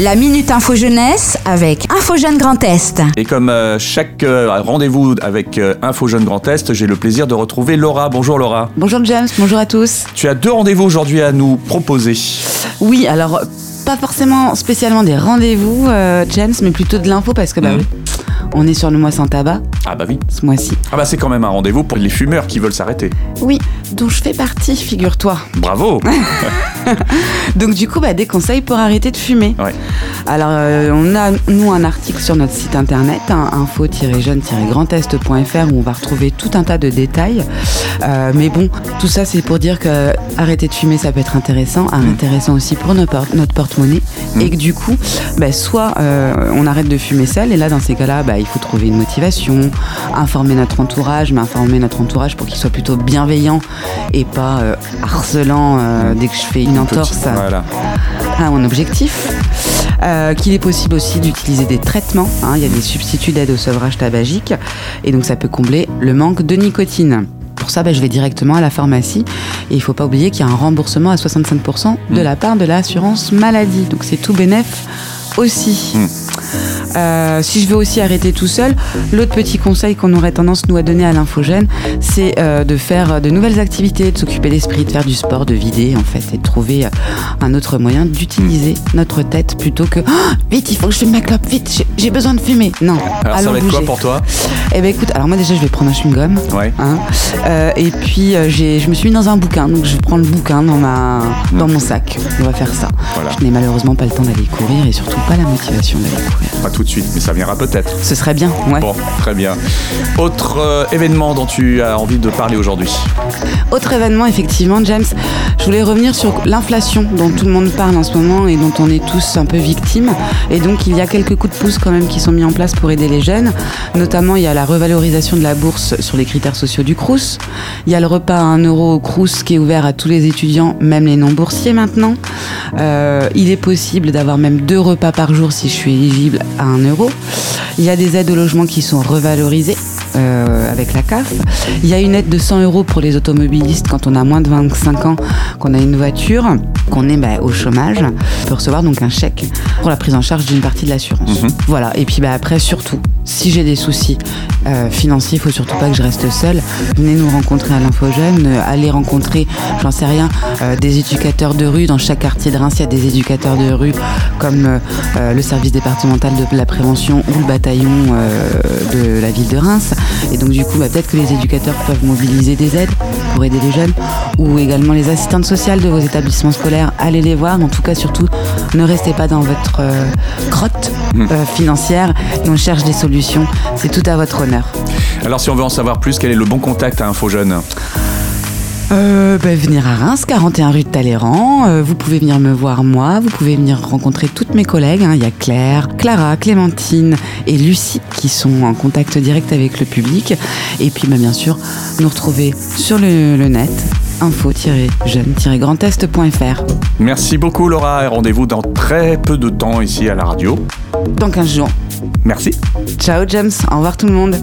La Minute Info Jeunesse avec Info Jeune Grand Est. Et comme euh, chaque euh, rendez-vous avec euh, Info Jeune Grand Est, j'ai le plaisir de retrouver Laura. Bonjour Laura. Bonjour James, bonjour à tous. Tu as deux rendez-vous aujourd'hui à nous proposer. Oui, alors pas forcément spécialement des rendez-vous, euh, James, mais plutôt de l'info parce que bah oui, on est sur le mois sans tabac Ah bah oui. ce mois-ci. Ah bah c'est quand même un rendez-vous pour les fumeurs qui veulent s'arrêter. Oui, dont je fais partie, figure-toi. Bravo. Donc du coup, bah, des conseils pour arrêter de fumer. Ouais. Alors, euh, on a, nous, un article sur notre site internet, hein, info-jeune-grandest.fr, où on va retrouver tout un tas de détails. Euh, mais bon, tout ça, c'est pour dire que arrêter de fumer, ça peut être intéressant, intéressant aussi pour notre, por- notre porte-monnaie. Et que du coup, bah, soit euh, on arrête de fumer seul, et là, dans ces cas-là, bah, il faut trouver une motivation, informer notre entourage, mais informer notre entourage pour qu'il soit plutôt bienveillant et pas euh, harcelant euh, dès que je fais une entorse Voilà. à mon objectif. Euh, qu'il est possible aussi d'utiliser des traitements. hein. Il y a des substituts d'aide au sevrage tabagique et donc ça peut combler le manque de nicotine. Pour ça, bah, je vais directement à la pharmacie et il faut pas oublier qu'il y a un remboursement à 65% de la part de l'assurance maladie. Donc c'est tout bénef aussi. Mm. Euh, si je veux aussi arrêter tout seul, l'autre petit conseil qu'on aurait tendance nous à donner à l'infogène, c'est euh, de faire de nouvelles activités, de s'occuper d'esprit, de faire du sport, de vider en fait, et de trouver euh, un autre moyen d'utiliser notre tête plutôt que Ah, vite, il faut que je fume ma clope, vite, j'ai- besoin de fumer. Non, Alors ça allons va être bouger. quoi pour toi Eh ben écoute, alors moi déjà je vais prendre un chewing-gum. Ouais. hein, euh, et puis euh, j'ai, je me suis mis dans un bouquin, donc je prends le bouquin dans ma, dans mon sac. On va faire ça. Voilà. Je n'ai malheureusement pas le temps d'aller courir et surtout pas la motivation d'aller courir. Pas tout de suite, mais ça viendra peut-être. Ce serait bien, ouais. Bon, très bien. Autre euh, événement dont tu as envie de parler aujourd'hui Autre événement, effectivement, James, je voulais revenir sur l'inflation dont tout le monde parle en ce moment et dont on est tous un peu victimes. Et donc, il y a quelques coups de pouce quand même qui sont mis en place pour aider les jeunes. Notamment, il y a la revalorisation de la bourse sur les critères sociaux du Crous. Il y a le repas à 1 euro au Crous qui est ouvert à tous les étudiants, même les non-boursiers maintenant. Euh, il est possible d'avoir même deux repas par jour si je suis éligible à 1 euro. Il y a des aides au logement qui sont revalorisées euh, avec la CAF. Il y a une aide de 100 euros pour les automobilistes quand on a moins de 25 ans, qu'on a une voiture, qu'on est bah, au chômage. On peut recevoir donc un chèque pour la prise en charge d'une partie de l'assurance. Voilà. Et puis bah, après, surtout, si j'ai des soucis euh, financiers, il faut surtout pas que je reste seule. Venez nous rencontrer à l'Infogène, euh, allez rencontrer, j'en sais rien, euh, des éducateurs de rue. Dans chaque quartier de Reims, il y a des éducateurs de rue comme euh, euh, le service départemental de la prévention ou le bataillon euh, de la ville de Reims. Et donc du coup, bah, peut-être que les éducateurs peuvent mobiliser des aides pour aider les jeunes ou également les assistantes sociales de vos établissements scolaires. Allez les voir. En tout cas, surtout, ne restez pas dans votre euh, grotte euh, financière et on cherche des solutions. C'est tout à votre honneur. Alors si on veut en savoir plus, quel est le bon contact à Info Jeune Euh, bah, venir à Reims, 41 rue de Talleyrand. Euh, vous pouvez venir me voir moi, vous pouvez venir rencontrer toutes mes collègues. hein. Il y a Claire, Clara, Clémentine et Lucie qui sont en contact direct avec le public. Et puis bah, bien sûr, nous retrouver sur le, le net info-jeune-grandest.fr Merci beaucoup Laura et rendez-vous dans très peu de temps ici à la radio. dans 15 jours. Merci. Ciao James, au revoir tout le monde.